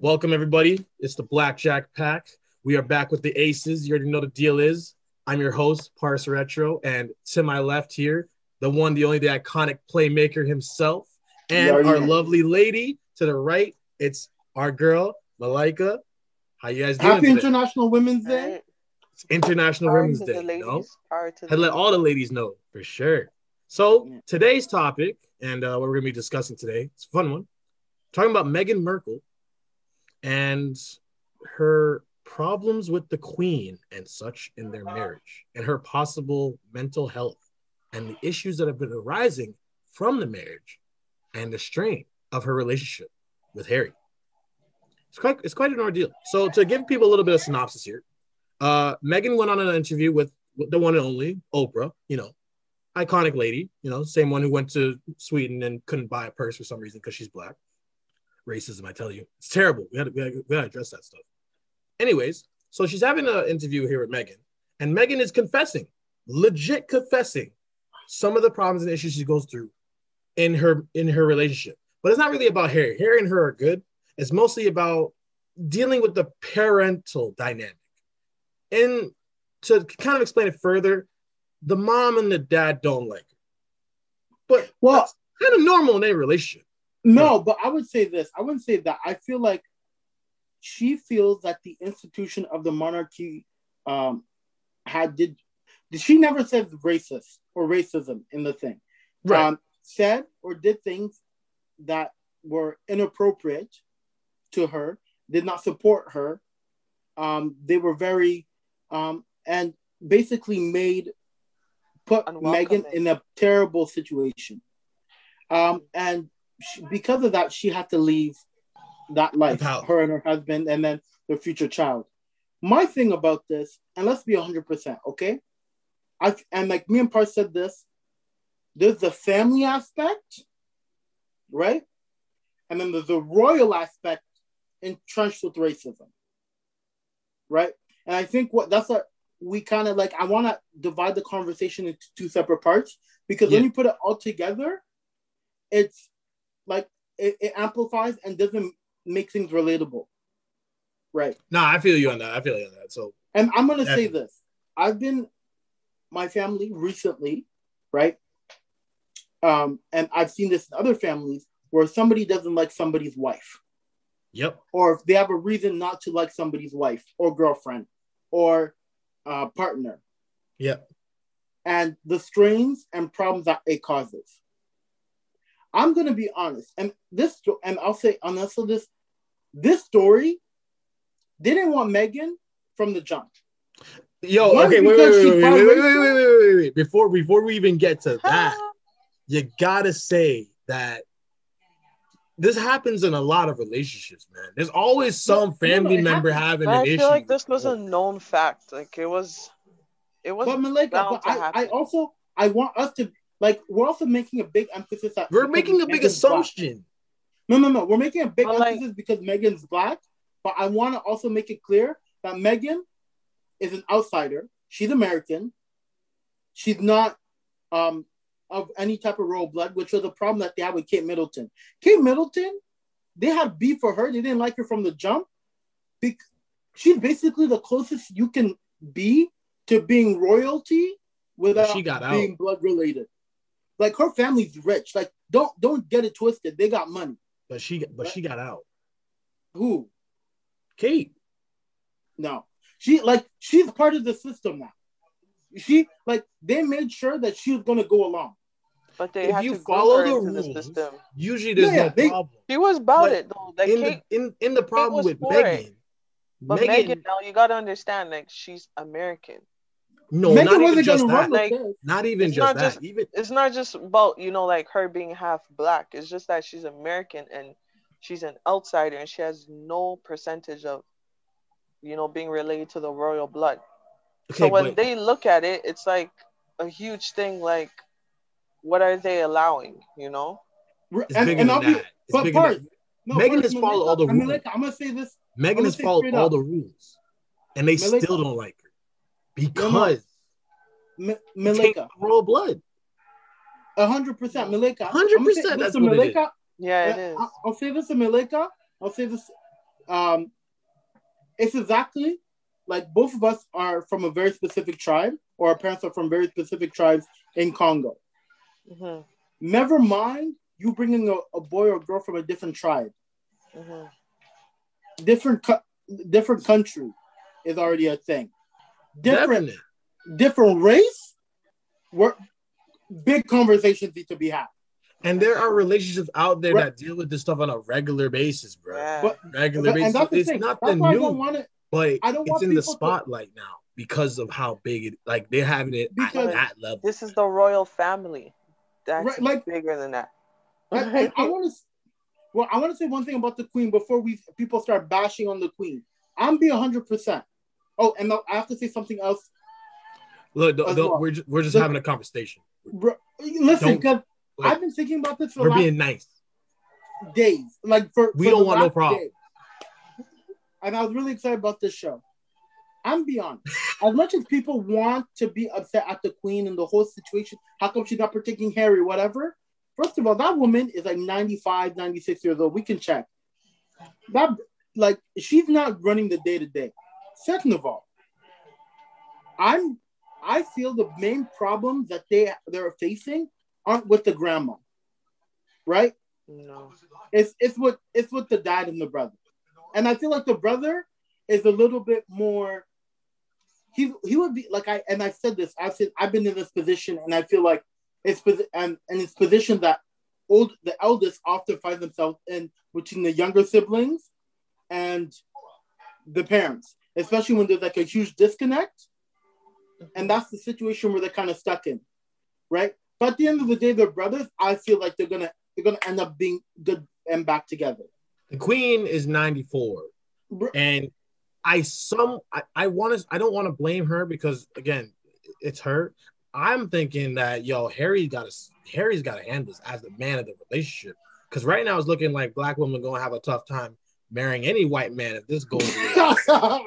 Welcome, everybody. It's the Blackjack Pack. We are back with the aces. You already know the deal is. I'm your host, Pars Retro, and to my left here, the one, the only, the iconic playmaker himself, and Yeah, our yeah. lovely lady to the right. It's our girl, Malika. How you guys doing? Happy today? International Women's Day. Right. It's International Power Women's to Day. the You ladies. know? Power to the let all the ladies know for sure. So Yeah. today's topic, and uh, what we're gonna be discussing today, it's a fun one. Talking about Meghan Markle and her problems with the Queen and such in their marriage, and her possible mental health, and the issues that have been arising from the marriage, and the strain of her relationship with Harry. It's quite it's quite an ordeal. So to give people a little bit of synopsis here, uh, Meghan went on an interview with, with the one and only Oprah, you know, iconic lady, you know, same one who went to Sweden and couldn't buy a purse for some reason because she's black. Racism, I tell you, it's terrible. We gotta, we gotta, we gotta address that stuff. Anyways, so she's having an interview here with Meghan, and Meghan is confessing, legit confessing, some of the problems and issues she goes through in her in her relationship. But it's not really about Harry. Harry and her are good. It's mostly about dealing with the parental dynamic. And to kind of explain it further, the mom and the dad don't like her. But Well- that's kind of normal in any relationship. No, but I would say this. I wouldn't say that. I feel like she feels that the institution of the monarchy um had did she never said racist or racism in the thing. Um said or did things that were inappropriate to her, did not support her. Um, they were very um and basically made put Meghan in a terrible situation. Um, and she, because of that, she had to leave that life, How? her and her husband, and then their future child. My thing about this, and let's be 100%, okay? I And like me and Par said this, there's the family aspect, right? And then there's the royal aspect entrenched with racism, right? And I think what that's what we kind of like. I want to divide the conversation into two separate parts because when you put it all together, it's like it, it amplifies and doesn't make things relatable, right? No, I feel you on that. I feel you on that. So And I'm gonna say this: I've been my family recently, right? Um, and I've seen this in other families where somebody doesn't like somebody's wife, yep. or if they have a reason not to like somebody's wife or girlfriend or uh, partner, Yep. and the strains and problems that it causes. I'm gonna be honest, and this and I'll say and also this this story didn't want Meghan from the jump. Yo, One, okay, wait, wait, because wait, wait, wait, wait, wait, wait, wait, wait, wait. Before before we even get to that, you gotta say that this happens in a lot of relationships, man. There's always some No, no, no, family member happens. having but I an feel issue. like this was a known fact. Like it was, it was. But Malika, but to I, I also I want us to like we're also making a big emphasis that We're making a big Meghan's black. assumption. No, no, no. We're making a big But, like- emphasis because Meghan's black. But I want to also make it clear that Meghan is an outsider. She's American. She's not um, of any type of royal blood, which was a problem that they had with Kate Middleton. Kate Middleton, they had beef for her. They didn't like her from the jump. Bec- she's basically the closest you can be to being royalty without She got out. being blood related. Like her family's rich. Like don't don't get it twisted. They got money. But she but she got out. Who? Kate. No. She like she's part of the system now. She like they made sure that she was gonna go along. but they if had you to follow follow the into the system. usually there's Yeah, no they- problem. She was about But it though. Like in Kate, the in, in the problem with for Meghan, it. but Meghan, Meghan, now you gotta understand, like she's American. No, Meghan not even wasn't just gonna that. run Like. Not even It's just not that. just- even It's not just about you know like her being half black. It's just that she's American and she's an outsider and she has no percentage of you know being related to the royal blood. okay, so when but they look at it, it's like a huge thing. Like, what are they allowing? You know? it's and, bigger and than I'll be that. It's but bigger Parth, than, no, Meghan Parth, has followed Malika- all the and rules. Malika, I'm gonna say this. Meghan has followed all up. the rules, and they Malika- still don't like her no. because M- Malika, royal blood. hundred percent, Malika. 100%, I'm gonna say this that's to what it is. Malika. Yeah, it Uh. I- I'll say this to Malika. I'll say this. um, it's exactly like both of us are from a very specific tribe, or our parents are from very specific tribes in Congo. Mm-hmm. Never mind you bringing a, a boy or girl from a different tribe, Mm-hmm. different co- different country is already a thing. Different Definite. different race, where big conversations need to be had. And there are relationships out there Right. that deal with this stuff on a regular basis, bro. Yeah. But, Regular but basis. and that's the it's thing. not That's the why I don't new, want it but I don't it's want in the people to- spotlight now because of how big it. Like they're having it Because- at that level. this is the royal family. That's Right, like- bigger than that. And, and I want to, well, I want to say one thing about the queen before we people start bashing on the queen. I'm be hundred percent. Oh, and I have to say something else. Look, don't- don't- well. we're just, we're just Look- having a conversation. Bro, listen, because I've been thinking about this for We're being nice. days. Like for We for don't want no problem. day. And I was really excited about this show. I'm beyond. As much as people want to be upset at the queen and the whole situation, how come she's not protecting Harry, whatever? First of all, that woman is like 95, 96 years old. We can check. That like she's not running the day to day. Second of all, I'm I feel the main problem that they they're facing aren't with the grandma. Right? No. It's it's with it's with the dad and the brother, and I feel like the brother is a little bit more. He he would be like I and I said this. I've said I've been in this position, and I feel like it's and and it's position that old the eldest often find themselves in between the younger siblings and the parents, especially when there's like a huge disconnect, and that's the situation where they're kind of stuck in, right? But at the end of the day, they're brothers. I feel like they're gonna they're gonna end up being good and back together. The queen is 94. Br- and I some I, I want to I don't want to blame her because again it's her. I'm thinking that yo Harry got to Harry's got to handle this as the man of the relationship because right now it's looking like black women gonna have a tough time marrying any white man if this goes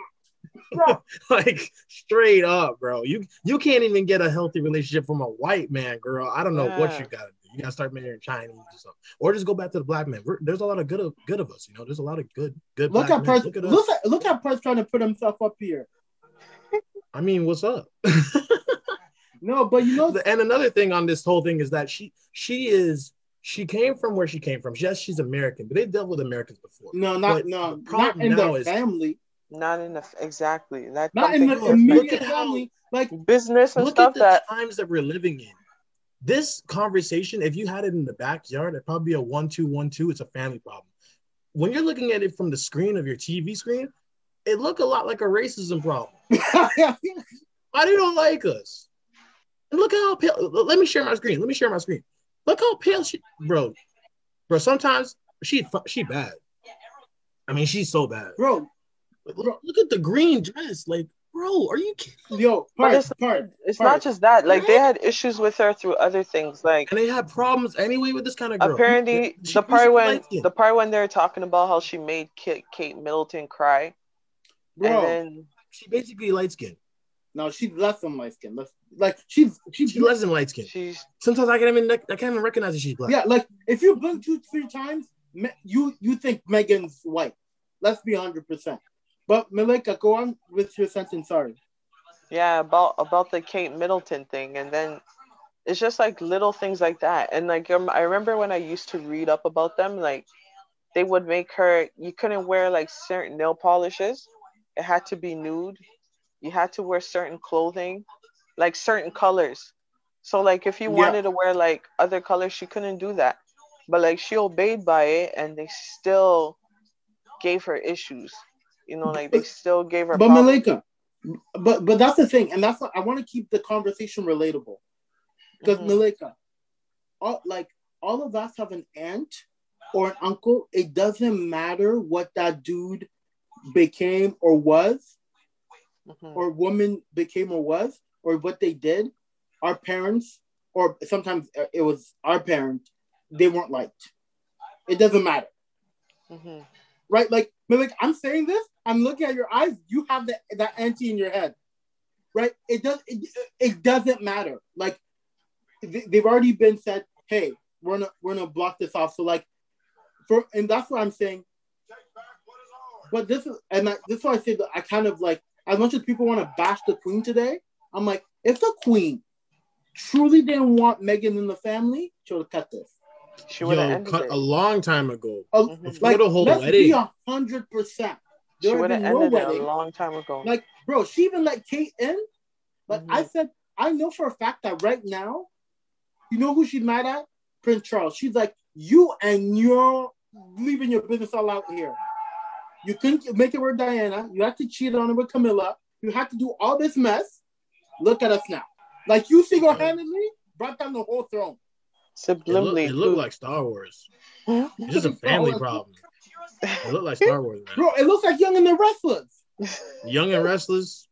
like straight up, bro. You you can't even get a healthy relationship from a white man, girl. I don't know what you gotta do. You gotta start marrying Chinese or something, or just go back to the black man. We're, there's a lot of good of good of us, you know. There's a lot of good good. look black at men. Look at. Look at look at Price trying to put himself up here. I mean, what's up? No, but you know, and another thing on this whole thing is that she she is she came from where she came from. Yes, she's American, but they've dealt with Americans before. no, not But no, not in now their is- family, Not in the exactly. That's not in the immediate family. Like business and Look stuff at the that times that we're living in. This conversation, if you had it in the backyard, it'd probably be a one two one two. It's a family problem. When you're looking at it from the screen of your TV screen, it look a lot like a racism problem. Why do you don't like us? And look how pale. Let me share my screen. Let me share my screen. Look how pale she, bro. Bro, sometimes she she bad. I mean, she's so bad. bro, Look, look at the green dress. Like, bro, are you kidding? yo, part, it's- part. it's part. not just that. Like they had issues with her through other things. Like And they had problems anyway with this kind of girl. apparently She- the part when light-skinned. the part when they're talking about how she made Kate, Kate Middleton cry, bro. and then she basically light skinned. no, she's less than light skin. Like she's she's She's less than light skinned. she's Sometimes I can't even I can't even recognize that she's black. yeah. Like if you blink two three times, you you think Meghan's white. Let's be hundred percent. But Malika, go on with your sentence. Sorry. yeah about about the Kate Middleton thing, and then it's just like little things like that. And like um, I remember when I used to read up about them, like they would make her you couldn't wear like certain nail polishes. It had to be nude. You had to wear certain clothing, like certain colors. So like if you Yeah. wanted to wear like other colors, she couldn't do that. But like she obeyed by it, and they still gave her issues. You know, like they still gave her. But. Malika, but but that's the thing, and that's what I want to keep the conversation relatable. Because Mhm. Malika, all like all of us have an aunt or an uncle. It doesn't matter what that dude became or was, Mhm. or woman became or was, or what they did. Our parents, or sometimes uh, it was our parent, they weren't liked. It doesn't matter, Mhm. right? Like, Malik, I'm saying this. I'm looking at your eyes. You have that that auntie in your head, right? It does. It, it doesn't matter. Like, they- they've already been said. Hey, we're gonna we're gonna block this off. So like, for and that's what I'm saying. but this is and I, this is why I say that I kind of like as much as people want to bash the queen today, I'm like, if the queen truly didn't want Meghan in the family, she would have cut this. She would have cut it. a long time ago. Before like, the whole let's be wedding. a hundred percent. She There would would have have been no ended it a long time ago. Like, bro, she even let Kate in. Like I Mhm. said, I know for a fact that right now, you know who she's mad at? Prince Charles. She's like, you and you're leaving your business all out here. You couldn't make it with Diana. You had to cheat on it with Camilla. You had to do all this mess. Look at us now. Like you single-handedly brought down the whole throne. It looked, it looked like Star Wars. It's just a family problem. It looked like Star Wars, man. Bro, it looks like Young and the Restless. Young and Restless.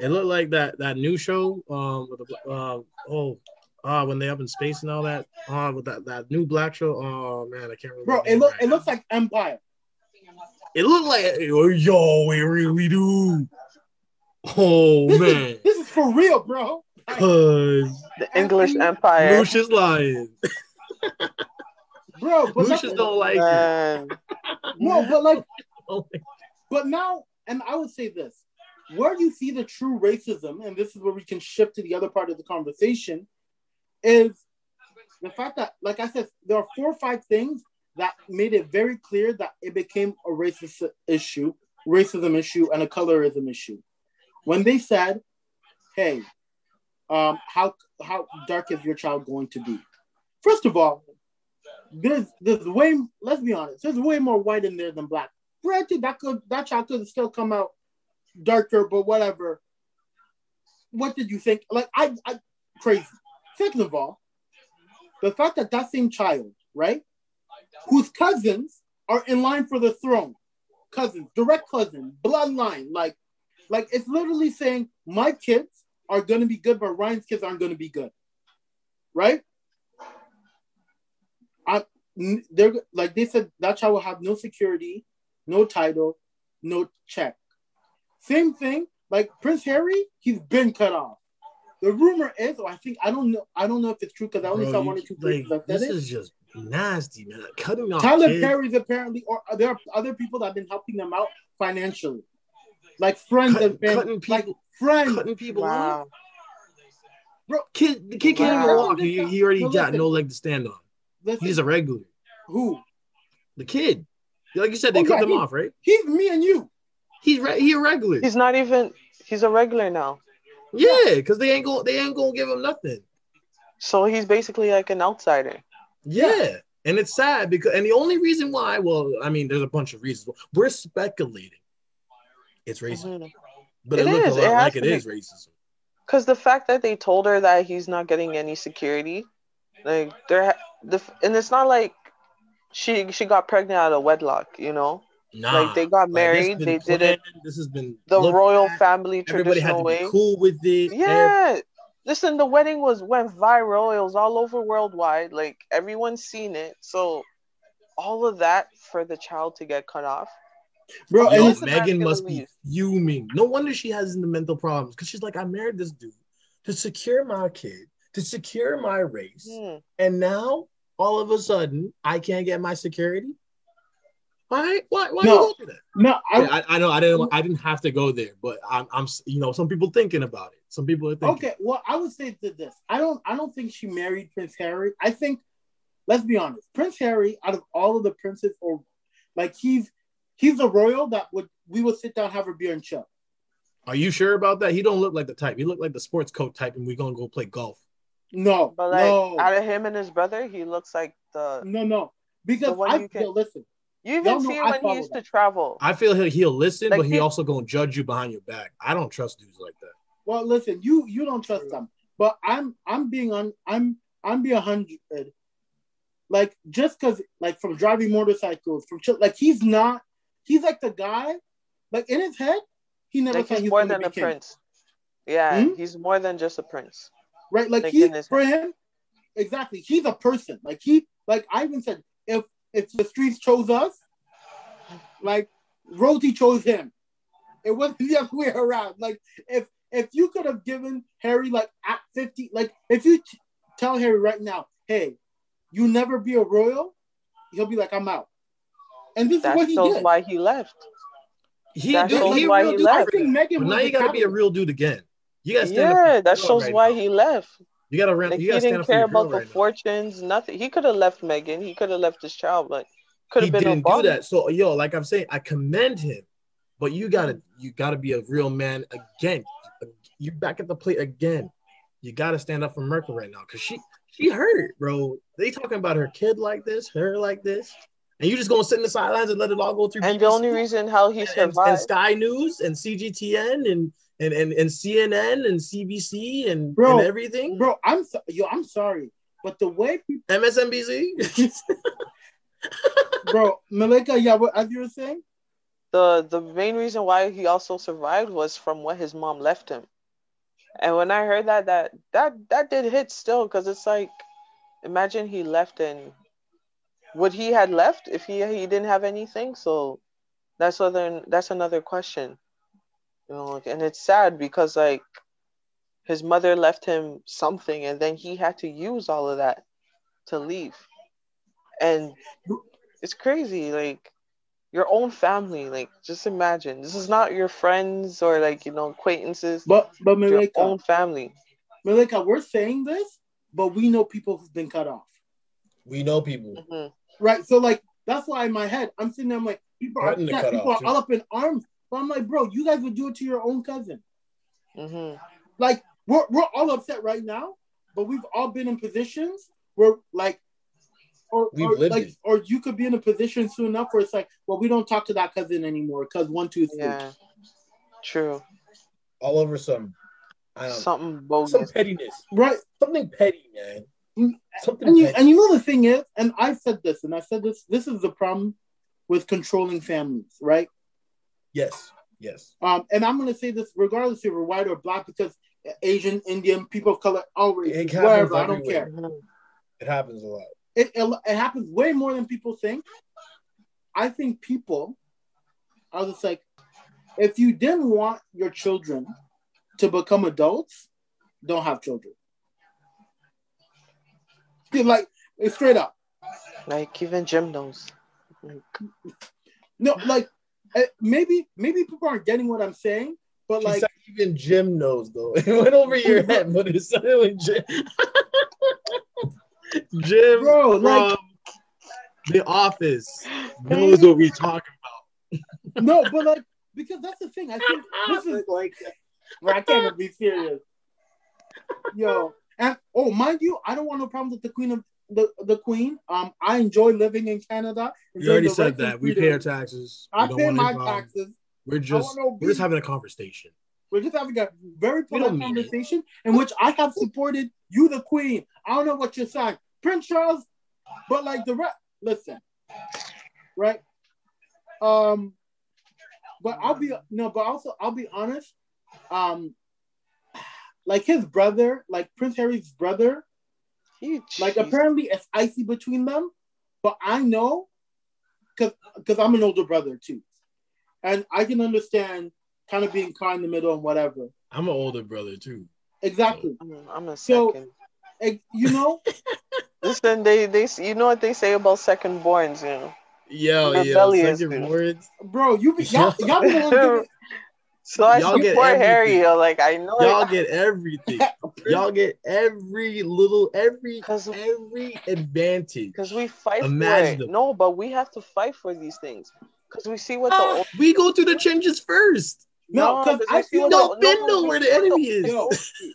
It looked like that that new show. Um, with the uh, oh, uh, when they up in space and all that. Uh, with that that new black show. Oh man, I can't remember. Bro, it look right it now. looks like Empire. It looked like oh, yo, it really do. Oh man, This is for real, bro. Cause the English Empire. Lucious Lyon. Bro, but Lucious listen, don't like it. No, but like But now, and I would say this where you see the true racism, and this is where we can shift to the other part of the conversation, is the fact that, like I said, there are four or five things that made it very clear that it became a racist issue, racism issue, and a colorism issue. When they said, hey, um, how how dark is your child going to be? First of all, there's there's way let's be honest, there's way more white in there than black. Granted, that could that child could still come out darker, but whatever. What did you think? Like I, I crazy. Second of all, the fact that that same child, right, whose cousins are in line for the throne, cousins, direct cousin, bloodline, like, like it's literally saying my kids are going to be good, but Ryan's kids aren't going to be good, right? I, they're like they said that child will have no security, no title, no check. Same thing, like Prince Harry, he's been cut off. The rumor is, or I think I don't know, I don't know if it's true because I only bro, saw one or two like, places that this it. is just nasty, man. Cutting off Tyler kids. Perry's apparently, or there are other people that have been helping them out financially, like friends Cut- and family, cutting people- like friends. cutting people off. Wow. Kid, the kid can't Wow. even walk. He, he already No, got listen. no leg to stand on. Listen, He's a regular. who? The kid, like you said, they Oh, cut yeah, him he- off, right? He's me and you. He's re- he a regular. He's not even. He's a regular now. yeah, because they ain't going they ain't gonna give him nothing. So he's basically like an outsider. Yeah. And it's sad because, and the only reason why, well, I mean, there's a bunch of reasons. We're speculating it's racism, Mhm. but it, It looks a lot has like it be. is racism. Because the fact that they told her that he's not getting any security, like there, the and it's not like she she got pregnant out of wedlock. You know, Nah, like they got married, been they did it This has been the royal at. family Everybody had traditional way. cool with it. Yeah. Listen, the wedding was went viral. It was all over worldwide. Like everyone's seen it. So all of that for the child to get cut off. Bro, Yo, and Yo, it's, Listen, I'm Meghan must be leave. fuming. No wonder she has the mental problems because she's like, I married this dude to secure my kid, to secure my race, Hmm. and now all of a sudden I can't get my security. Why? Why? Why No. you go through that? no, I, Yeah, I, I know I didn't I didn't have to go there, but I'm I'm you know some people thinking about it. Some people are thinking. okay. Well, I would say to this. I don't. I don't think she married Prince Harry. I think, let's be honest. Prince Harry, out of all of the princes, or like he's he's a royal that would we would sit down, have a beer, and chill. Are you sure about that? He don't look like the type. He look like the sports coat type, and we gonna go play golf. No, But like no, out of him and his brother, he looks like the no, no. Because I you can- yo, listen. you even see I when he used that. to travel. I feel he'll, he'll listen, Like but he he- also gonna judge you behind your back. I don't trust dudes like that. Well, listen. You you don't trust them, but I'm I'm being on. I'm I'm being a hundred. Like just because like from driving motorcycles from chill, like he's not. He's like the guy. Like in his head, he never like thought he's more than be a king. prince. Yeah, Hmm? he's more than just a prince. right? Like, Like, he for him, exactly. He's a person. Like he, like I even said, if if the streets chose us, like Rosie chose him. It wasn't the other way around. Like if if you could have given Harry like at fifty, like if you t- tell Harry right now, hey, you never be a royal, he'll be like, I'm out. And this is That what he shows did. why he left. He, That dude, shows he why he left. I think. Meghan now you gotta be a real dude again. You gotta stand up. for Yeah, your that shows right why now. he left. You gotta run. Like you he gotta stand didn't up care about the right now. fortunes, nothing. He could have left Meghan. He could have left his child, but could have been didn't a do that. So yo, like I'm saying, I commend him, but you gotta you gotta be a real man again. You back at the plate again. You gotta stand up for Merkel right now because she she hurt, bro. They talking about her kid like this, her like this, and you just gonna sit in the sidelines and let it all go through. And the only reason how he and, and, and Sky News and CGTN and and and, and CNN and CBC and, Bro, and everything, Bro, I'm so, yo, I'm sorry, but the way people, MSNBC. bro, Malika, yeah, what as you were saying, the the main reason why he also survived was from what his mom left him. And when I heard that, that that that did hit still, because it's like, imagine he left and would he had left if he he didn't have anything? So that's other that's another question. You know, like, and it's sad because like his mother left him something, and then he had to use all of that to leave, and it's crazy. Like your own family, like just imagine this is not your friends or like you know acquaintances, but but your own family. Malika, we're saying this, but we know people who've been cut off, we know people. Mhm. Right? So like that's why in my head I'm sitting there, I'm like, people are Threatened to upset, cut people off, are all up in arms, but I'm like, bro, you guys would do it to your own cousin. hmm Like we're we're all upset right now, but we've all been in positions where like. Or, We've or lived like, it. or you could be in a position soon enough where it's like, well, we don't talk to that cousin anymore because one, two, three. Yeah, true. All over some, I don't know, Something some pettiness, Right. something petty, man. Mm, Something And you and you know the thing is, and I said this, and I said this. This is the problem with controlling families, right? yes, yes. Um, and I'm gonna say this regardless if you're white or black, because Asian, Indian, people of color, all It races, happens wherever, I don't care. Mhm. It happens a lot. It, it it happens way more than people think. I think people are just like, if you didn't want your children to become adults, don't have children. Like straight up. Like even Jim knows. Like, No, like eh, maybe maybe people aren't getting what I'm saying, but like said even Jim knows though. It went over your head, but it's sounded like Jim. Jim Bro, from like- The Office knows what we talking about. no, but like because that's the thing. I think this is like bro, I can't even be serious. Yo, and oh mind you, I don't want no problems with the queen of the, the queen. Um, I enjoy living in Canada. You already said that. We pay our taxes. I pay my taxes. We're just no we're just having a conversation. We're just having a very polite conversation in which I have supported you, the queen. I don't know what you're saying, Prince Charles, but like the rest. Listen, right? Um, but I'll be no, but also I'll be honest. Um, like his brother, like Prince Harry's brother, he, like apparently it's icy between them. But I know, cause because I'm an older brother too, and I can understand kind of being caught in the middle and whatever. I'm an older brother too. Exactly. I'm, I'm a second. Eh, You know, Listen, they they you know what they say about second borns, you know. Yo, yo, second dude. words. bro, you be y'all, y'all be the one giving, So I Y'all get support Harry. yo, Like I know Y'all get everything. Y'all get every little every 'Cause- every advantage. because we fight for it. No, but we have to fight for these things because we see what the Ah, old, we go through the changes first. No, 'cause we I see feel what No, the- Ben know where the what enemy is. Yo, oldest goes through.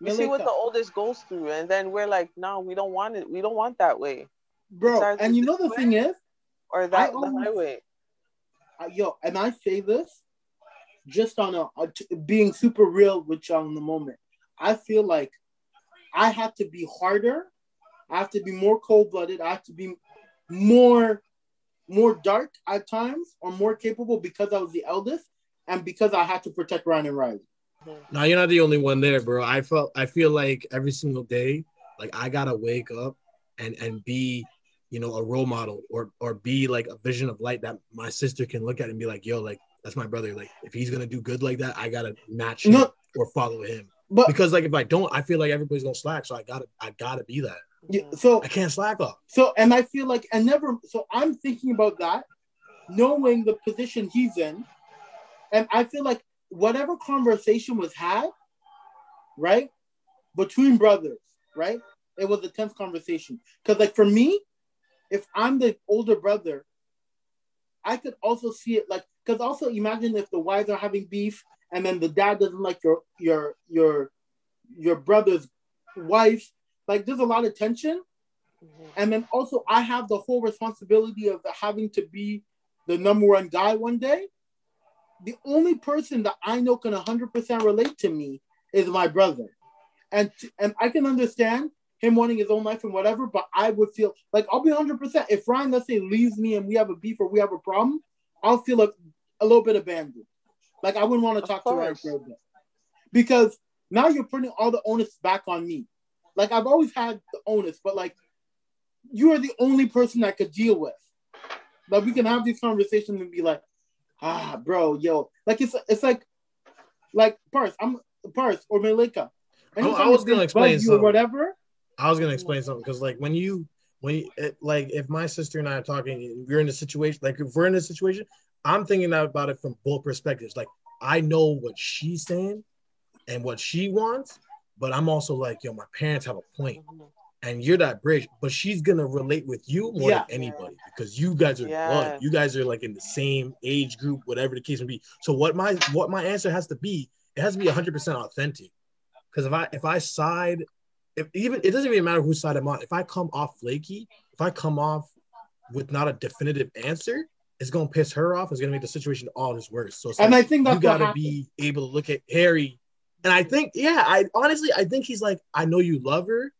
We see what the oldest goes through, and then we're like, no, we don't want it. We don't want that way bro. Besides And you know the way. thing is, or that the always- highway. uh, yo, and I say this just on a, a t- being super real with y'all in the moment. I feel like I have to be harder. I have to be more cold blooded. I have to be more more dark at times or more capable because I was the eldest and because I had to protect Ryan and Riley. No, you're not the only one there, bro. I felt I feel like every single day, like I gotta wake up and and be, you know, a role model or or be like a vision of light that my sister can look at and be like, yo, like that's my brother. Like if he's gonna do good like that, I gotta match him No. or follow him. But Because like if I don't, I feel like everybody's gonna slack. So I gotta I gotta be that. yeah, so I can't slack off. So, and I feel like, and never, so I'm thinking about that, knowing the position he's in, And I feel like whatever conversation was had, right, between brothers, right, it was a tense conversation. Because, like, for me, if I'm the older brother, I could also see it like, because also imagine if the wives are having beef and then the dad doesn't like your your your your brother's wife. Like, there's a lot of tension. Mm-hmm. And then also, I have the whole responsibility of having to be the number one guy one day. The only person that I know can 100% relate to me is my brother. And, and I can understand him wanting his own life and whatever, but I would feel like I'll be 100%. If Ryan, let's say, leaves me and we have a beef or we have a problem, I'll feel like a little bit abandoned. Like I wouldn't want to talk to Ryan for. Because now you're putting all the onus back on me. Like I've always had the onus, but like you are the only person I could deal with. Like we can have these conversations and be like, ah, bro, yo, like it's it's like, like Pars, I'm Pars or Malika. I, I was gonna explain you whatever. I was gonna explain something because like when you when you, it, like if my sister and I are talking, we're in a situation like if we're in a situation, I'm thinking about it from both perspectives. Like I know what she's saying and what she wants, but I'm also like, yo, my parents have a point. And you're that bridge, but she's gonna relate with you more yeah. than anybody because you guys are yeah. blood. You guys are like in the same age group, whatever the case may be. So what my what my answer has to be, it has to be 100 percent authentic. Because if I if I side, if even it doesn't even matter whose side I'm on. If I come off flaky, if I come off with not a definitive answer, it's gonna piss her off. It's gonna make the situation all this worse. So and like, I think that's you gotta be able to look at Harry. And I think, yeah, I honestly I think he's like, I know you love her,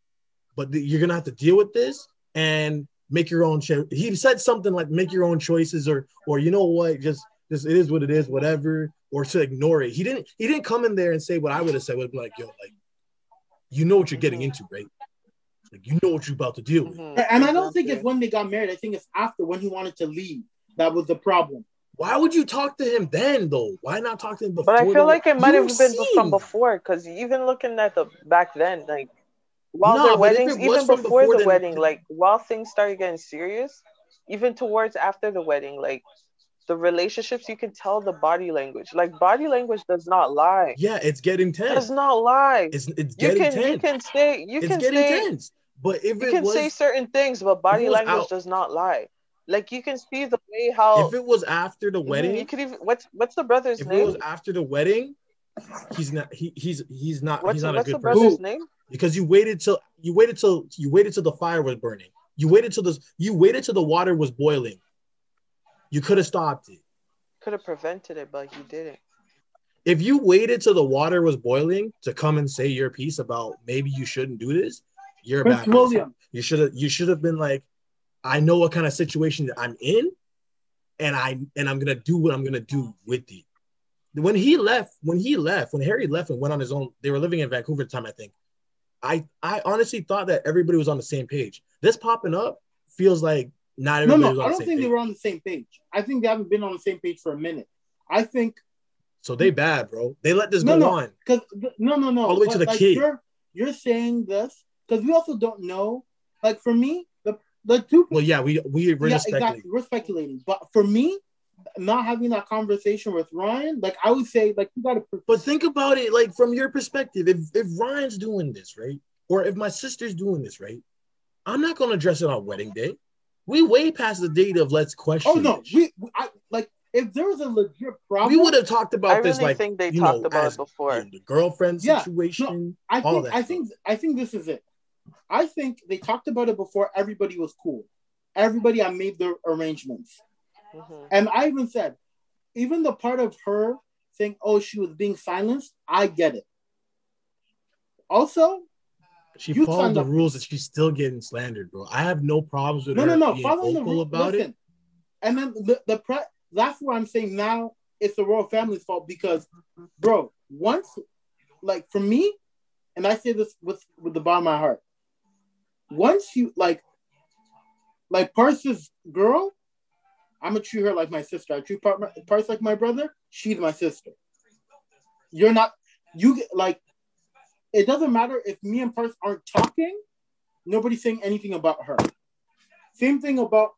but the, you're gonna have to deal with this and make your own cho- he said something like make your own choices or or you know what just just it is what it is whatever or to ignore it he didn't he didn't come in there and say what i would have said would be like yo like you know what you're getting into right like you know what you're about to deal with mm-hmm. and i don't think it's when they got married i think it's after when he wanted to leave that was the problem why would you talk to him then though why not talk to him before but i feel like it might have been from before because even looking at the back then like while no, their weddings, even before, before, the wedding, like while things started getting serious, even towards after the wedding, like the relationships, you can tell the body language. Like body language does not lie. Yeah, it's getting tense. Does not lie. It's it's getting you can, tense. You can say you it's can getting say tense. But if you can was, say certain things, but body language out, does not lie. Like you can see the way how if it was after the wedding, you could even what's what's the brother's if name? If it was after the wedding, he's not he, he's he's not what's, he's not what's a good the brother's person. name? because you waited till you waited till you waited till the fire was burning. You waited till this you waited till the water was boiling. You could have stopped it. Could have prevented it, but you didn't. If you waited till the water was boiling to come and say your piece about maybe you shouldn't do this, you're a bad William. You should have you should have been like, I know what kind of situation I'm in, and I and I'm gonna do what I'm gonna do with it. When he left, when he left, when Harry left and went on his own, they were living in Vancouver at the time, I think. I I honestly thought that everybody was on the same page. This popping up feels like not everybody no, no, was on I don't the think page. they were on the same page. I think they haven't been on the same page for a minute. I think so. They bad, bro. They let this no, go no, on. Because no, no, no. All the way to the like, kid. You're, you're saying this because we also don't know. Like for me, the the two. Well, yeah, we we we're yeah, speculating. Exactly. We're speculating, but for me, not having that conversation with Ryan, like I would say, like you got to. But think about it, like from your perspective. If if Ryan's doing this, right, or if my sister's doing this, right, I'm not gonna dress it on wedding day. We way past the date of let's question. Oh no, we I, like if there was a legit problem, we would have talked about I this. Really like think they you talked know, about as, before. You know, the girlfriend yeah, situation. No, I think I think I think this is it. I think they talked about it before everybody was cool. Everybody I made the arrangements. Mm-hmm. And I even said, even the part of her saying, oh, she was being silenced, I get it. Also, she you followed the up. rules and she's still getting slandered, bro. I have no problems with no, her no, no. being Following vocal the about listen, it. And then the, the pre- that's where I'm saying now it's the royal family's fault because, bro, once, like for me, and I say this with with the bottom of my heart, once you like, like Pars's girl, I'm gonna treat her like my sister. I treat Pars like my brother. She's my sister. You're not. You get like it doesn't matter if me and Pars aren't talking, nobody's saying anything about her. Same thing about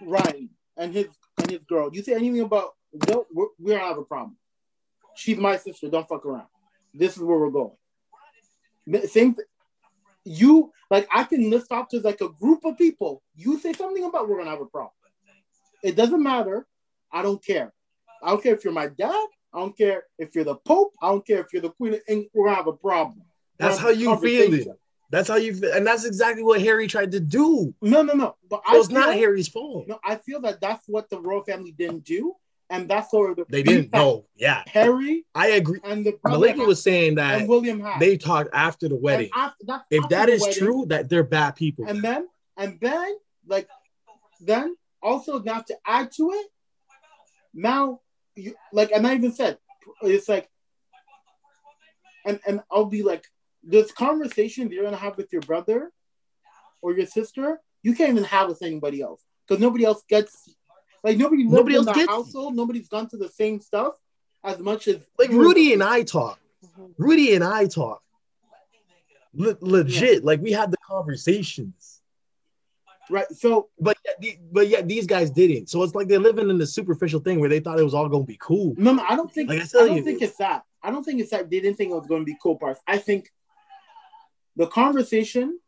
Ryan and his and his girl. You say anything about we don't have a problem. she's my sister. Don't fuck around. This is where we're going. Same. You like I can list off to like a group of people. You say something about we're gonna have a problem. It doesn't matter. I don't care. I don't care if you're my dad. I don't care if you're the Pope. I don't care if you're the Queen. And we're gonna have a problem. That's how you feel it. That's how you feel, and that's exactly what Harry tried to do. No, no, no. But so I it's feel, not Harry's fault. No, I feel that that's what the royal family didn't do, and that's what the, they didn't know. Yeah, Harry. I agree. And the Malika was saying that William they talked after the wedding. After, if that is wedding, true, that they're bad people. And then, and then, like, then also now to add to it, now you like, and I even said it's like, and and I'll be like, this conversation you're gonna have with your brother or your sister, you can't even have with anybody else because nobody else gets like nobody nobody else in the household. Nobody's gone to the same stuff as much as like Rudy and I talk. Mm-hmm. Rudy and I talk. Le- legit, yeah. like we had the conversations. Right. So, but but yet these guys didn't. So it's like they're living in the superficial thing where they thought it was all going to be cool. No, no, I don't think. Like I, I don't you, think it's that. I don't think it's that they didn't think it was going to be cool parts. I think the conversation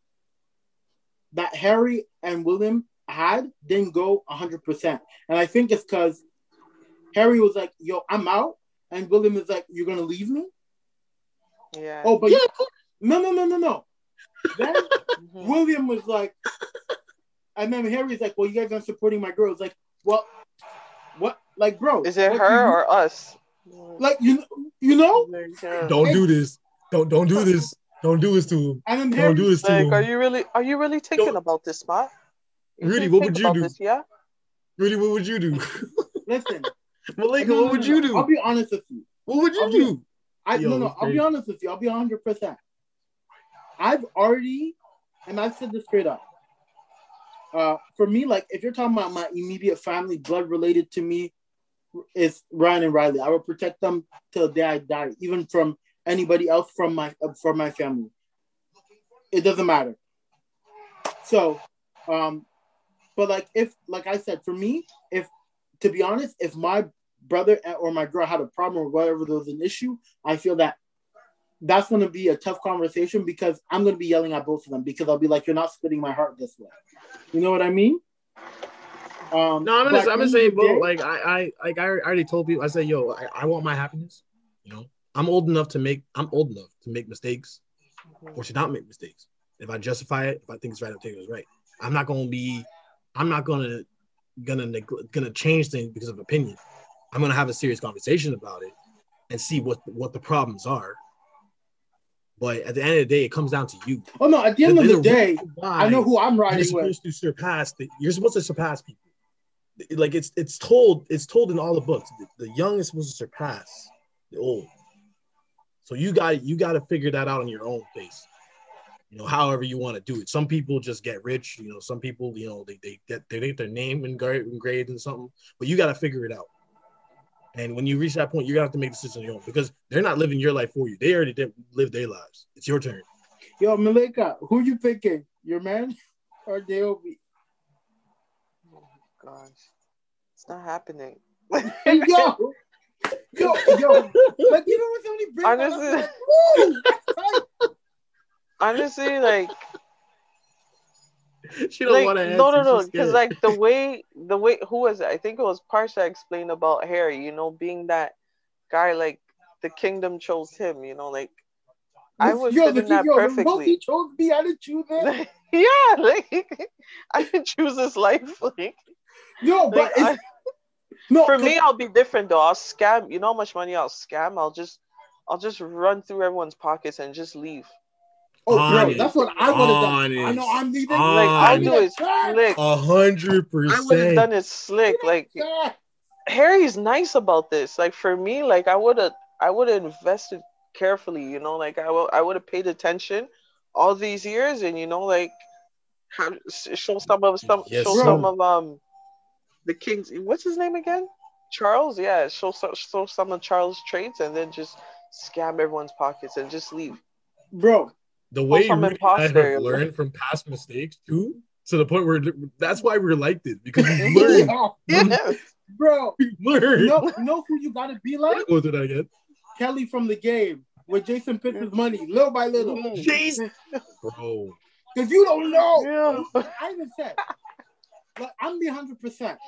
that Harry and William had didn't go 100%. And I think it's because Harry was like, yo, I'm out. And William is like, you're going to leave me? Yeah. Oh, but yeah. You, no, no, no, no, no. Then mm-hmm. William was like, and then Harry's like, well, you guys aren't supporting my girl. It's like, well, what? Like, bro. Is it her or us? Like, you, you know? Don't do this. Don't, don't do this. Don't do this to him. And then Don't do this to like, him. Are you really? Are you really thinking Don't. about this, spot? Rudy, what would you do? This, yeah. Rudy, what would you do? Listen, Malika, no, no, what would no, you do? I'll be honest with you. What would you I'll do? Be, I Yo, no no. I'll be honest with you. I'll be hundred percent. I've already, and I've said this straight up. Uh, for me, like if you're talking about my immediate family, blood related to me, is Ryan and Riley. I will protect them till the day I die, even from anybody else from my uh, from my family. It doesn't matter. So, um, but like if like I said, for me, if to be honest, if my brother or my girl had a problem or whatever there was an issue, I feel that that's going to be a tough conversation because I'm going to be yelling at both of them because I'll be like, "You're not splitting my heart this way." You know what I mean? Um, no, I'm gonna, I'm gonna say both. Like I, I, like I already told people. I said, "Yo, I, I want my happiness." You know, I'm old enough to make I'm old enough to make mistakes or to not make mistakes. If I justify it, if I think it's right, I think it's right. I'm not gonna be I'm not gonna gonna gonna change things because of opinion. I'm gonna have a serious conversation about it and see what what the problems are. But at the end of the day, it comes down to you. Oh no! At the end of the day, I know who I'm riding you're supposed with. to surpass. The, you're supposed to surpass people. Like it's it's told it's told in all the books. The, the young is supposed to surpass the old. So you got you got to figure that out on your own pace. You know, however you want to do it. Some people just get rich. You know, some people, you know, they, they get they get their name engraved, engraved in something, but you got to figure it out. And when you reach that point, you're gonna have to make decisions on your own because they're not living your life for you. They already did live their lives. It's your turn. Yo, Malika, who you picking? Your man or Daobi? Oh gosh, it's not happening. yo, yo, yo, like you know what somebody brings honestly, like, honestly, like she don't like, want to no no no because like the way the way who was it? I think it was Parsha explained about Harry you know being that guy like the kingdom chose him you know like I was yo, fitting that yo, perfectly. He chose me. I didn't choose it. yeah, like I didn't choose this life. Like, no, but I, no, for me, I'll be different though. I'll scam. You know how much money I'll scam? I'll just, I'll just run through everyone's pockets and just leave. Oh, bro, that's what I would have done. I know I'm leaving. Like I'll do it slick. A hundred percent. I would have done it slick. Like Harry's nice about this. Like for me, like I would have, I would have invested carefully. You know, like I will, I would have paid attention all these years, and you know, like have, show some of some, yes, show bro. some of um the king's what's his name again? Charles, yeah. Show show some of Charles' traits and then just scam everyone's pockets and just leave. Bro, the way Rudy I have learned from past mistakes too, to the point where that's why we're like this because we learned. yeah. Bro, we learned. Know, know who you gotta be like? What did I get? Kelly from the game with Jason Pitts' money, little by little. Jeez, bro. Because you don't know. Yeah. I even said, like, I'm be 100%.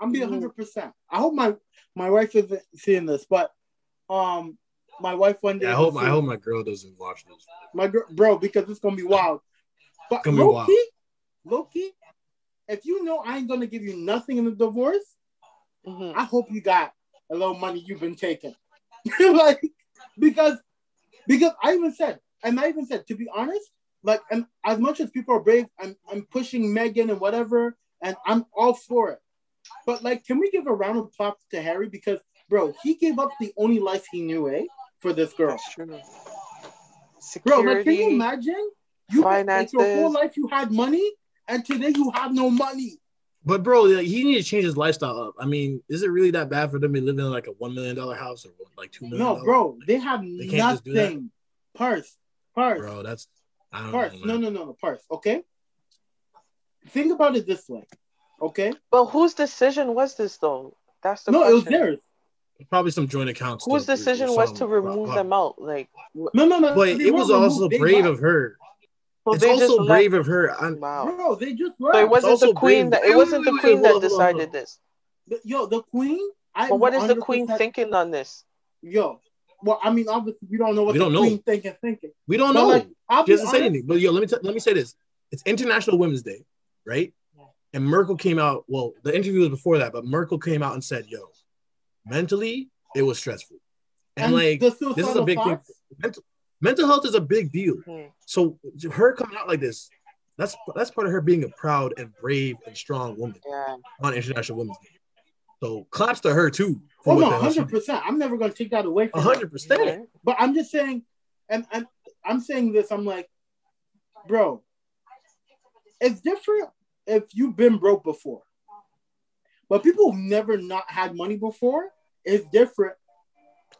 I'm be Mhm. 100%. I hope my my wife isn't seeing this, but um, my wife one day. Yeah, I hope I hope my girl doesn't watch this. my girl, bro, because it's gonna be wild. But Gonna be low wild. key, low if you know I ain't gonna give you nothing in the divorce, Mhm. I hope you got a little money you've been taking. like because because I even said, and I even said, to be honest, like and as much as people are brave, I'm I'm pushing Meghan and whatever, and I'm all for it. But like, can we give a round of applause to Harry? Because bro, he gave up the only life he knew, eh? For this girl. That's true. Bro, like, can you imagine? You like your whole life you had money, and today you have no money. But bro, like, he need to change his lifestyle up. I mean, is it really that bad for them to live in like a one million dollar house or like two million? No, bro, they have They can't just do that? nothing. Parse, Parse, Bro, that's I don't Parse. know. No, man. no, no, no, Parse. Okay. Think about it this way. Okay. But whose decision was this though? That's the no, question. it was theirs. Probably some joint accounts. Whose stuff or- or decision was to remove Wow. them out? Like, No, no, no. But it was also brave of her. well, It's also brave left. of her. I'm, Wow. Bro, they just So it wasn't the queen brave. that it wasn't the queen that hold on, hold on, hold decided this. Yo, the queen. I But what is the queen thinking on this? Yo, well, I mean, obviously, we don't know what We the don't know. queen thinking, thinking. we don't But know. like, I'll She be hasn't said honest, anything. But yo, let me t- let me say this: it's International Women's Day, right? And Markle came out. Well, the interview was before that, but Markle came out and said, "Yo, mentally, it was stressful, and, like this is a big thoughts, thing. Mental, mental health is a big deal. Hmm. So her coming out like this, that's that's part of her being a proud and brave and strong woman Yeah. on International Women's Day. So claps to her too. for Oh what no, the hell she hundred did. percent. I'm never gonna take that away from hundred percent. Right? But I'm just saying, and, and I'm saying this, I'm like, bro, it's different if you've been broke before. But people who've never not had money before, it's different.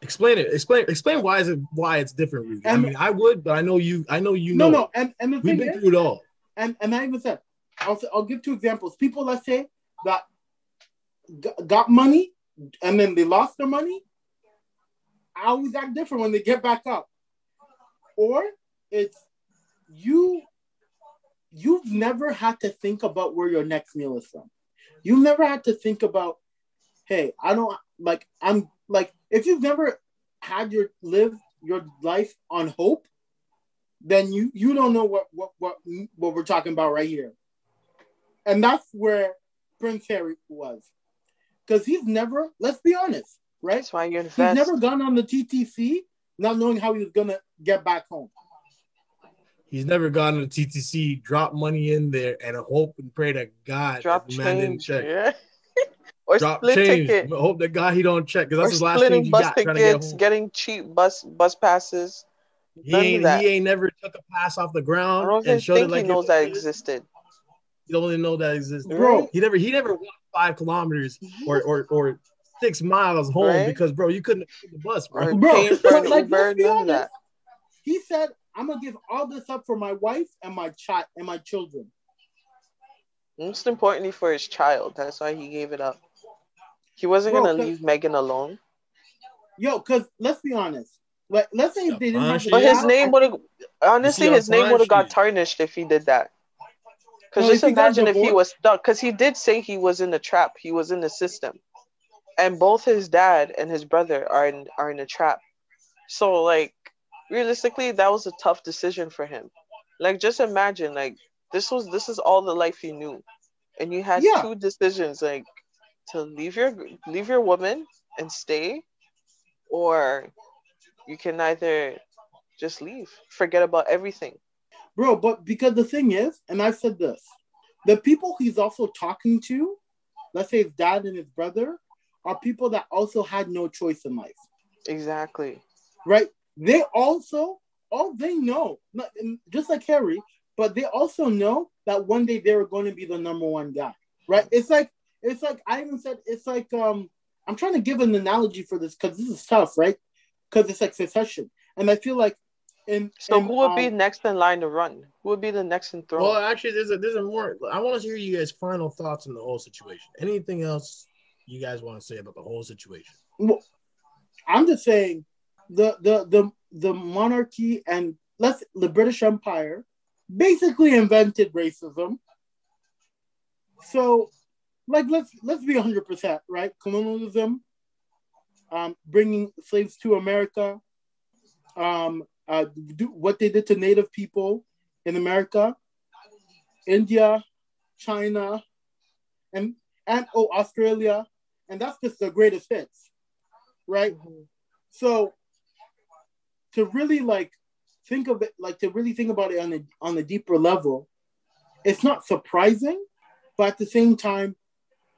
Explain it. Explain. Explain why is it why it's different. Rudy? I mean, I would, but I know you. I know you No, know. no, and, and the We've been is, through it all. and, and I even said, I'll, say- I'll give two examples. People, let's say, that got money and then they lost their money, I always act different when they get back up. Or it's you, you've never had to think about where your next meal is from. You've never had to think about, hey, I don't like, I'm like, if you've never had your live your life on hope, then you you don't know what what what what we're talking about right here. And that's where Prince Harry was. Because he's never, let's be honest, right? That's why you He's never gone on the TTC not knowing how he was gonna get back home. He's never gone to the TTC, drop money in there, and hope and pray to God drop that the man didn't check. Yeah. Or Drop split change. ticket. Hope that God he don't check because Or that's his last splitting change he bus got trying to get getting cheap bus bus passes. He ain't, he ain't never took a pass off the I ground don't and showed it like he knows it that existed. He don't even know that exists. Bro, He never he never walked five kilometers or or, or six miles home Right. because bro, you couldn't afford the bus, bro. Or Bro, paying for but an like, Uber, let's be honest. that. he said, I'm gonna give all this up for my wife and my child and my children. Most importantly for his child. That's why he gave it up. He wasn't Bro, gonna leave Meghan alone. Yo, because let's be honest. Like, let's say if they didn't have But his name would have honestly his name would have got fine she is. tarnished if he did that. Because No, just if he got imagine if he was stuck. Because he did say he was in the trap. He was in the system, and both his dad and his brother are in are in a trap. So like realistically, that was a tough decision for him. Like just imagine like this was this is all the life he knew, and you had Yeah. two decisions like to leave your leave your woman and stay, or you can either just leave, forget about everything. bro. But because the thing is, and I've said this, the people he's also talking to, let's say his dad and his brother, are people that also had no choice in life, Exactly. right? They also, all they know, not, just like Harry, but they also know that one day they were going to be the number one guy, right? It's like, it's like I even said, it's like, um, I'm trying to give an analogy for this because this is tough, right? Because it's like succession, and I feel like, in So in, who would be um, next in line to run? Who would be the next in throne? Well, actually, there's a there's a more. I want to hear you guys' final thoughts on the whole situation. Anything else you guys want to say about the whole situation? Well, I'm just saying, the the the the monarchy and let's the British Empire basically invented racism. So, like, let's let's be hundred percent right. Colonialism, um, bringing slaves to America, um, uh, do what they did to Native people in America, India, China, and and oh Australia, and that's just the greatest hits, right? Mm-hmm. So to really like think of it, like to really think about it on a on a deeper level, it's not surprising, but at the same time,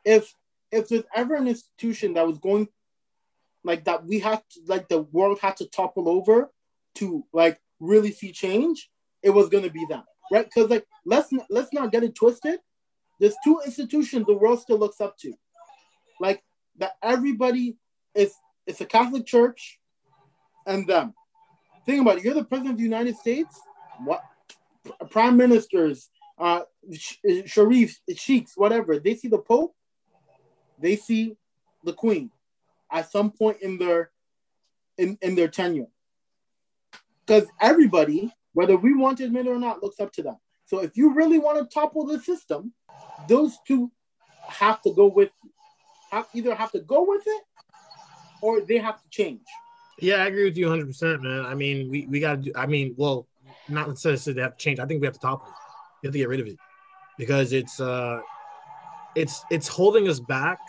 if if there's ever an institution that was going like that we had to, like the world had to topple over to like really see change, it was gonna be that, right? Because like let's let's not get it twisted. There's two institutions the world still looks up to, like that everybody is it's a Catholic Church and them. Think about it. You're the president of the United States. What prime ministers, uh, sharifs, sheiks, whatever. They see the Pope. They see the Queen at some point in their in, in their tenure. Because everybody, whether we want to admit it or not, looks up to them. So if you really want to topple the system, those two have to go with have, either have to go with it or they have to change. Yeah, I agree with you 100, percent man. I mean, we, we got to do. I mean, well, not necessarily they have to change. I think we have to topple it. We have to get rid of it because it's uh, it's it's holding us back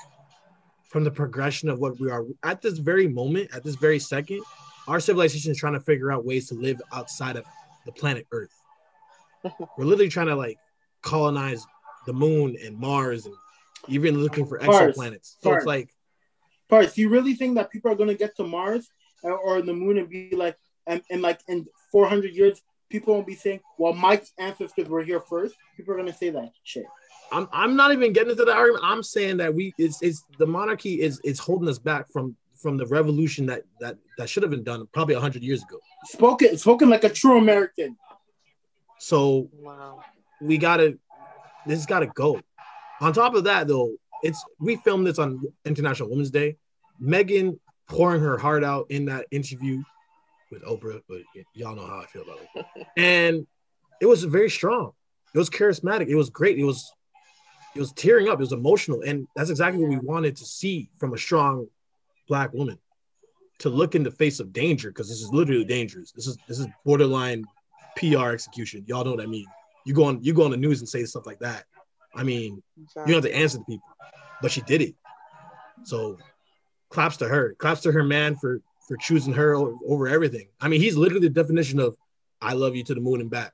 from the progression of what we are at this very moment, at this very second. Our civilization is trying to figure out ways to live outside of the planet Earth. We're literally trying to like colonize the moon and Mars and even looking for exoplanets. So it's like, Parse, you really think that people are going to get to Mars or the moon and be like, and, and like in 400 years, people won't be saying, well, my ancestors were here first. People are going to say that shit. I'm, I'm not even getting into the argument. I'm saying that we it's, it's the monarchy is is holding us back from from the revolution that that that should have been done probably 100 years ago. Spoken spoken like a true American. So wow. we gotta this gotta go. On top of that, though, it's we filmed this on International Women's Day. Meghan pouring her heart out in that interview with Oprah, but y'all know how I feel about it. and it was very strong. It was charismatic. It was great. It was it was tearing up. It was emotional, and that's exactly what we wanted to see from a strong black woman. To look in the face of danger, because this is literally dangerous. This is this is borderline PR execution. Y'all know what I mean. You go on you go on the news and say stuff like that. I mean, exactly. you have to answer to people, but she did it. So claps to her, claps to her man for for choosing her over everything. I mean, he's literally the definition of I love you to the moon and back.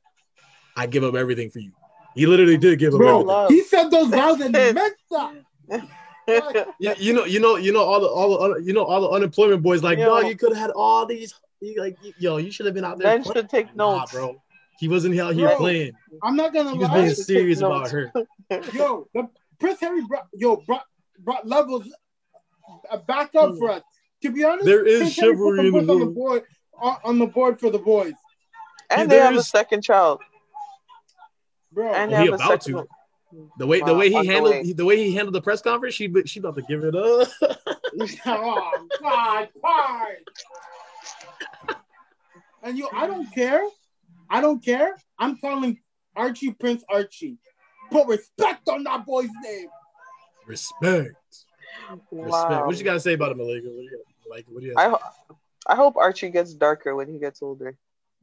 I give up everything for you. He literally did give Bro, up everything. He said those vows and meant that. you, you know, you know, you know all the all the you know all the unemployment boys like, yo, no, you could have had all these. Like, yo, you should have been out there. Men should take notes, bro. He wasn't out here bro, playing. I'm not gonna he lie. was being serious about her. Yo, the Prince Harry brought yo brought, brought levels uh, back up for us. To be honest, there is Prince chivalry in the on the board on, on the board for the boys. And yeah, they have a second child. Bro, and well, he about to. One. The way wow, the way he handled the way. the way he handled the press conference, she she about to give it up. oh God, why? And you, I don't care. I don't care. I'm calling Archie Prince Archie. Put respect on that boy's name. Respect. Wow. Respect. What you gotta say about him, Malayikah? What do you like? What do you? I, ho- I hope Archie gets darker when he gets older.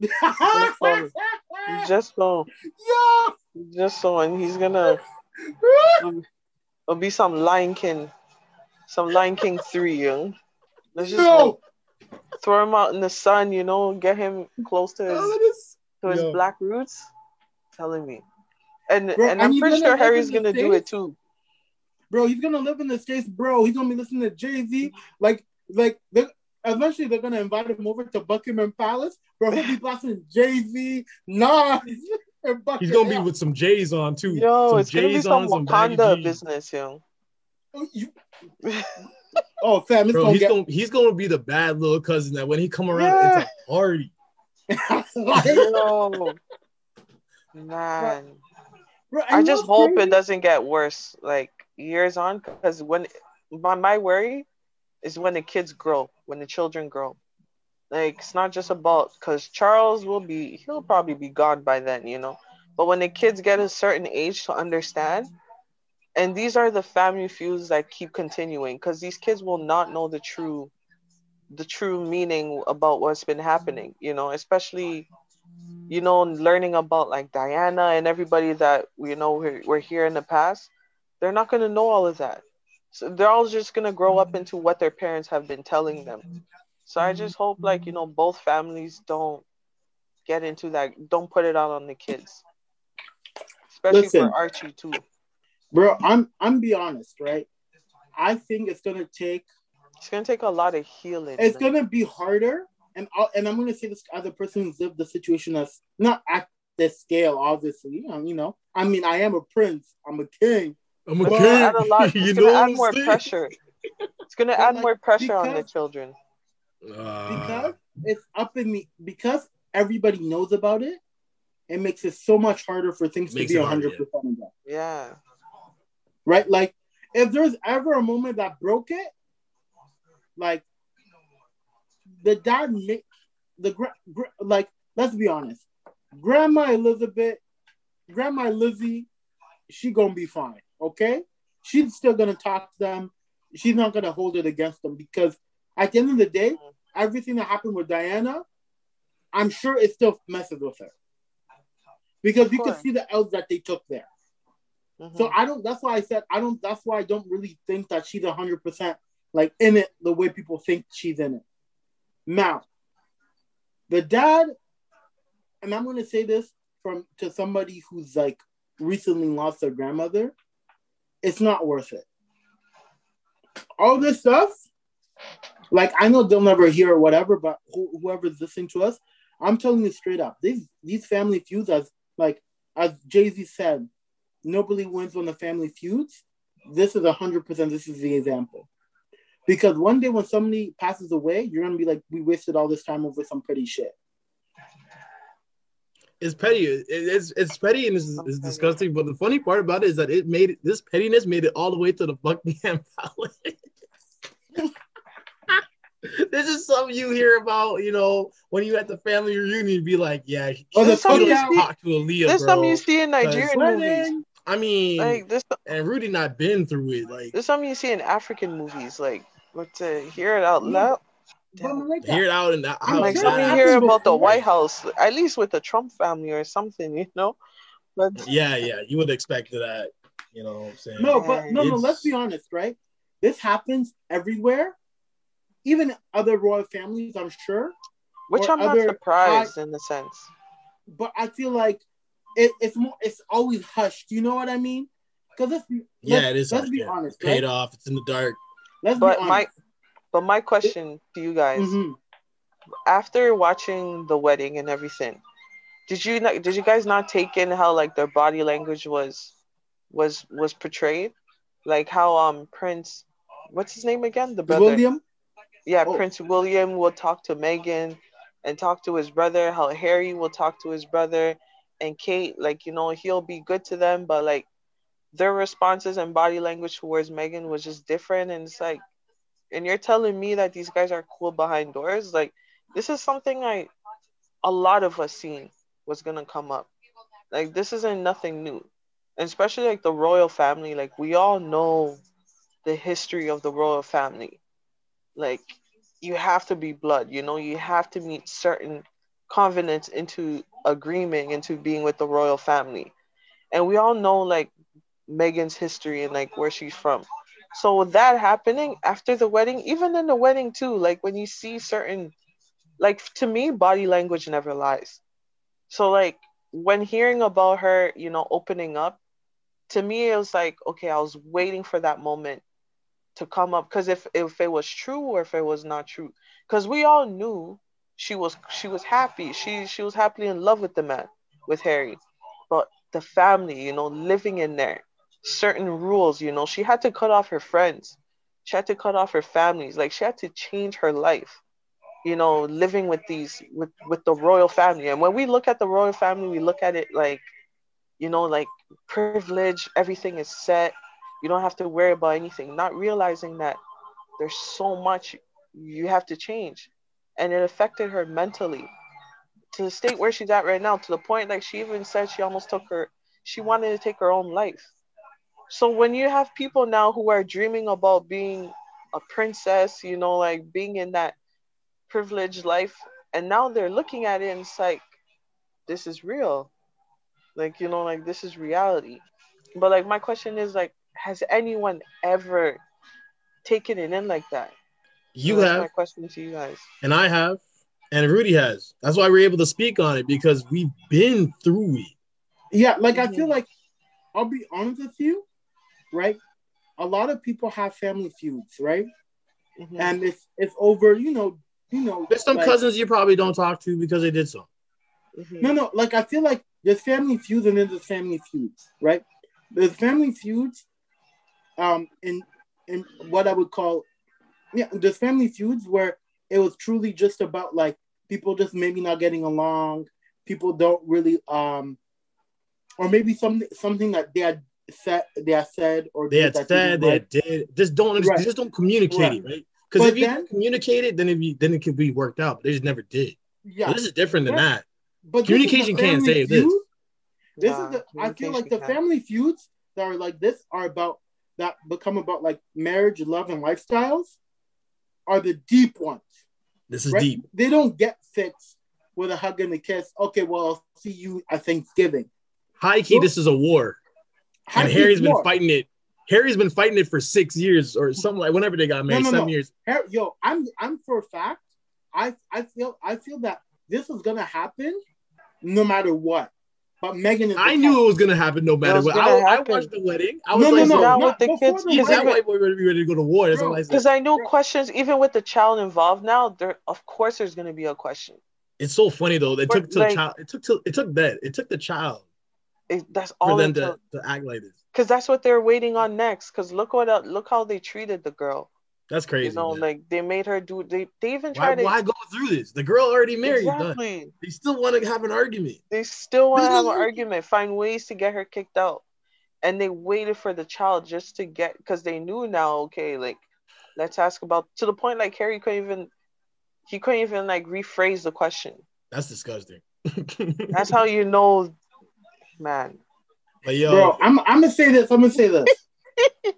just so. Yeah. Just so, and he's gonna. it'll be some Lion King, some Lion King three, young. Let's just no. like, throw him out in the sun, you know, get him close to his to his Yo. black roots. Telling me, and bro, and I'm pretty sure Harry's gonna States? do it too. Bro, he's gonna live in the states, bro. He's gonna be listening to Jay Z. Like, like they're, eventually they're gonna invite him over to Buckingham Palace, bro. He'll be blasting Jay Z, Nas. He's gonna be with some J's on too. Yo, some it's J's gonna be some on, Wakanda business, yo. Oh, you... oh fam, Bro, gonna he's get... gonna he's gonna be the bad little cousin that when he come around, yeah. it's a party. Yo, man. Bro, I just hope crazy? it doesn't get worse, like years on, because when my my worry is when the kids grow, when the children grow. Like it's not just about because Charles will be he'll probably be gone by then, you know. But when the kids get a certain age to understand, and these are the family feuds that keep continuing because these kids will not know the true the true meaning about what's been happening, you know, especially you know, learning about like Diana and everybody that you know we're, we're here in the past, they're not gonna know all of that. So they're all just gonna grow up into what their parents have been telling them. So I just hope like you know both families don't get into that. Don't put it out on the kids, especially Listen. for Archie too. bro. I'm I'm be honest, right? I think it's gonna take. It's gonna take a lot of healing. It's man. gonna be harder, and I'll, and I'm gonna say this as a person who's lived the situation that's not at this scale, obviously. Um, you know, I mean, I am a prince. I'm a king. I'm a It's But- gonna add a king. lot. It's know gonna what add more saying? pressure. It's gonna add like, more pressure on the children. Uh, because it's up in me because everybody knows about it. It makes it so much harder for things to be it 100 percent Yeah. right? Like if there's ever a moment that broke it, like the dad make the gra- gra- like let's be honest, Grandma Elizabeth, Grandma Lizzie, she gonna be fine, okay? She's still gonna talk to them. She's not gonna hold it against them because at the end of the day, everything that happened with Diana, I'm sure it still messes with her. Because Of you can see the L's that they took there. Mhm. So I don't. That's why I said I don't. That's why I don't really think that she's hundred percent like in it the way people think she's in it. Now, the dad, and I'm going to say this from to somebody who's like recently lost their grandmother. It's not worth it. All this stuff, like I know they'll never hear or whatever, but who, whoever's listening to us, I'm telling you straight up, these these family feuds, as like as Jay Z said, nobody wins when the family feuds. This is hundred percent. This is the example. Because one day when somebody passes away, you're gonna be like, we wasted all this time over some petty shit. it's petty. It's it's petty and it's, it's disgusting. But the funny part about it is that it made this pettiness made it all the way to the Buckingham Palace. this is something you hear about, you know, when you at the family reunion, be like, yeah, Oh, the This something you you cookout. see- talk to Aaliyah, This something you see in Nigerian movies. I mean, Like this, and Rudy not been through it. Like, this something you see in African movies. Like, but to hear it out Yeah. loud, But like hear it out and that, I'm how like sure that something you hear about the. White House, at least with the Trump family or something, you know. But Yeah, yeah, you would expect that. You know what I'm saying? No, but no, no. Let's be honest, right? This happens everywhere, even other royal families, I'm sure. which I'm not other surprised in the sense. But I feel like it, it's more. It's always hushed. You know what I mean? Because let's. Yeah, let's, it is. Let's hard, be yeah. honest. Paid Right? off. It's in the dark. Let's But be my honest. but my question to you guys, Mhm. after watching the wedding and everything, did you not did you guys not take in how like their body language was was was portrayed? Like how um Prince what's his name again? The brother. William. Yeah, Oh. Prince William will talk to Meghan and talk to his brother, how Harry will talk to his brother and Kate, like, you know, he'll be good to them, but like their responses and body language towards Meghan was just different. And it's like, and you're telling me that these guys are cool behind doors? Like, this is something I, a lot of us seen was gonna come up. Like, this isn't nothing new. And especially like the royal family, like, we all know the history of the royal family like you have to be blood you know you have to meet certain covenants into agreement into being with the royal family. And we all know like Meghan's history and like where she's from. So with that happening after the wedding even in the wedding too like when you see certain like to me body language never lies. So like when hearing about her you know opening up to me it was like okay i was waiting for that moment to come up because if if it was true or if it was not true. Because we all knew she was she was happy. She she was happily in love with the man with harry. But the family you know living in there certain rules you know she had to cut off her friends. She had to cut off her families. Like she had to change her life you know living with these with with the royal family. And when we look at the royal family we look at it like you know like privilege everything is set you don't have to worry about anything not realizing that there's so much you have to change and it affected her mentally to the state where she's at right now. To the point like she even said she almost took her, she wanted to take her own life. So when you have people now who are dreaming about being a princess, you know, like being in that privileged life, and now they're looking at it and it's like, this is real. Like, you know, like this is reality. But like my question is like, has anyone ever taken it in like that? You So that's have, my question to you guys. and I have, and Rudy has. That's why we're able to speak on it because we've been through it. Yeah, like I feel like I'll be honest with you, right? A lot of people have family feuds, right? Mhm. And it's it's over, you know, you know. There's some like- cousins you probably don't talk to because they did so. Mhm. No, no, like I feel like there's family feuds and then there's family feuds, right? There's family feuds, um, in in what I would call, yeah, there's family feuds where it was truly just about like people just maybe not getting along, people don't really, um, or maybe something something that they had said, they had said, or They had that said, they like. had did. Just don't. Right. Just don't communicate Right. it, right? Because if you then- communicate it, then if you then it could be worked out. But they just never did. yeah, So this is different than But- that. but this is the communication can't family save this. feud. This Nah, is the I feel like the family feuds that are like this are about that become about like marriage, love, and lifestyles are the deep ones. This is Right? deep. They don't get fixed with a hug and a kiss. Okay, well I'll see you at Thanksgiving. High key, So- this is a war, and Harry's been war? fighting it. Harry's been fighting it for six years or something like whenever they got married, no, seven no. years. Har- Yo, I'm I'm for a fact. I I feel I feel that this is gonna happen no matter what. But Meghan is. I knew top. it was gonna happen no matter what. I, I watched the wedding. I was No, no, like, no, so Now not with the kids, the he's that even- white boy ready, ready to go to war. That's I. Because I know Bro. questions, even with the child involved now, there of course there's gonna be a question. It's so funny though. It But, took till like- child. It took till it took that. It took the child It, that's for all them until to, to act like this. because that's what they're waiting on next. Because look what el- look how they treated the girl. That's crazy. you know, man. like they made her do. They they even why, to why go through this? The girl already married. Done. exactly. They still want to have an argument. They still want to have an argument, find ways to get her kicked out, and they waited for the child just to get because they knew now. Okay, like let's ask about to the point like Harry couldn't even he couldn't even like rephrase the question. That's disgusting. That's how you know, man. But yo, Bro, I'm I'm gonna say this. I'm gonna say this.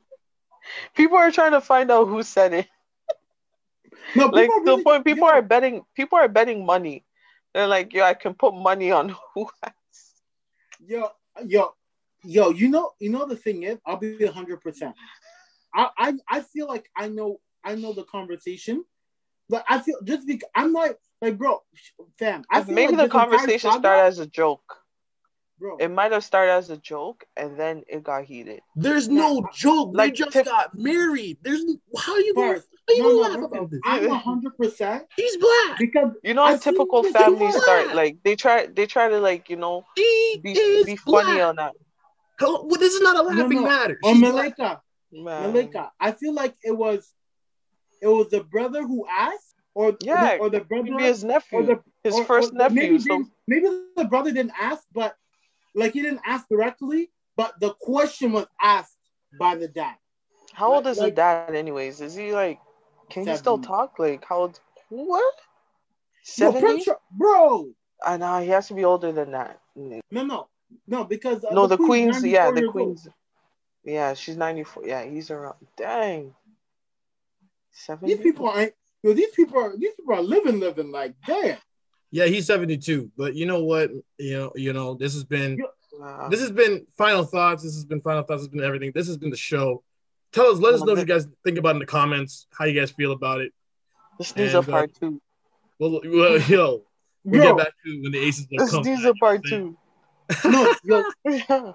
People are trying to find out who said it. No, Like people to the point, people yo, are betting. People are betting money. They're like, yo, I can put money on who. Has. Yo, yo, yo. You know, you know the thing is, I'll be hundred percent. I, I I feel like I know I know the conversation, but I feel just because I'm like like bro, fam. I feel Maybe like the conversation started as a joke. Bro. It might have started as a joke, and then it got heated. there's no joke. Like, they just Tiff- got married. There's how you going? Bars. How you No, gonna no, laugh listen, about this? I'm hundred percent He's black. because You know, I how typical this families start like they try. They try to like you know He be be funny black. on that. Hello? Well, this is not a laughing no. matter. or She's black. Malayikah, Man. Malayikah. I feel like it was it was the brother who asked, or Yeah, or the brother Maybe his nephew, or the his or- first or nephew. Maybe, So maybe the brother didn't ask, but like he didn't ask directly, but the question was asked by the dad. how old is the dad, anyways? Is he like? Can he still talk? Like how old? What? Seventy? Prince Char- bro. I know he has to be older than that. No, no, no, because uh, No, the, queen's queen's yeah, the years old. queen's yeah, she's ninety four. Yeah, he's around. Dang. Seventy. These people ain't. Yo, these people are. These people are living, living like damn. Yeah, he's 72. But you know what? You know, you know, this has been Wow. this has been final thoughts. This has been final thoughts. This has been everything. This has been the show. Tell us, let us know what you guys think about in the comments. How you guys feel about it. This needs a uh, part two. Well, well yo, we'll Bro, get back to when the aces will This needs a part two. no, yo.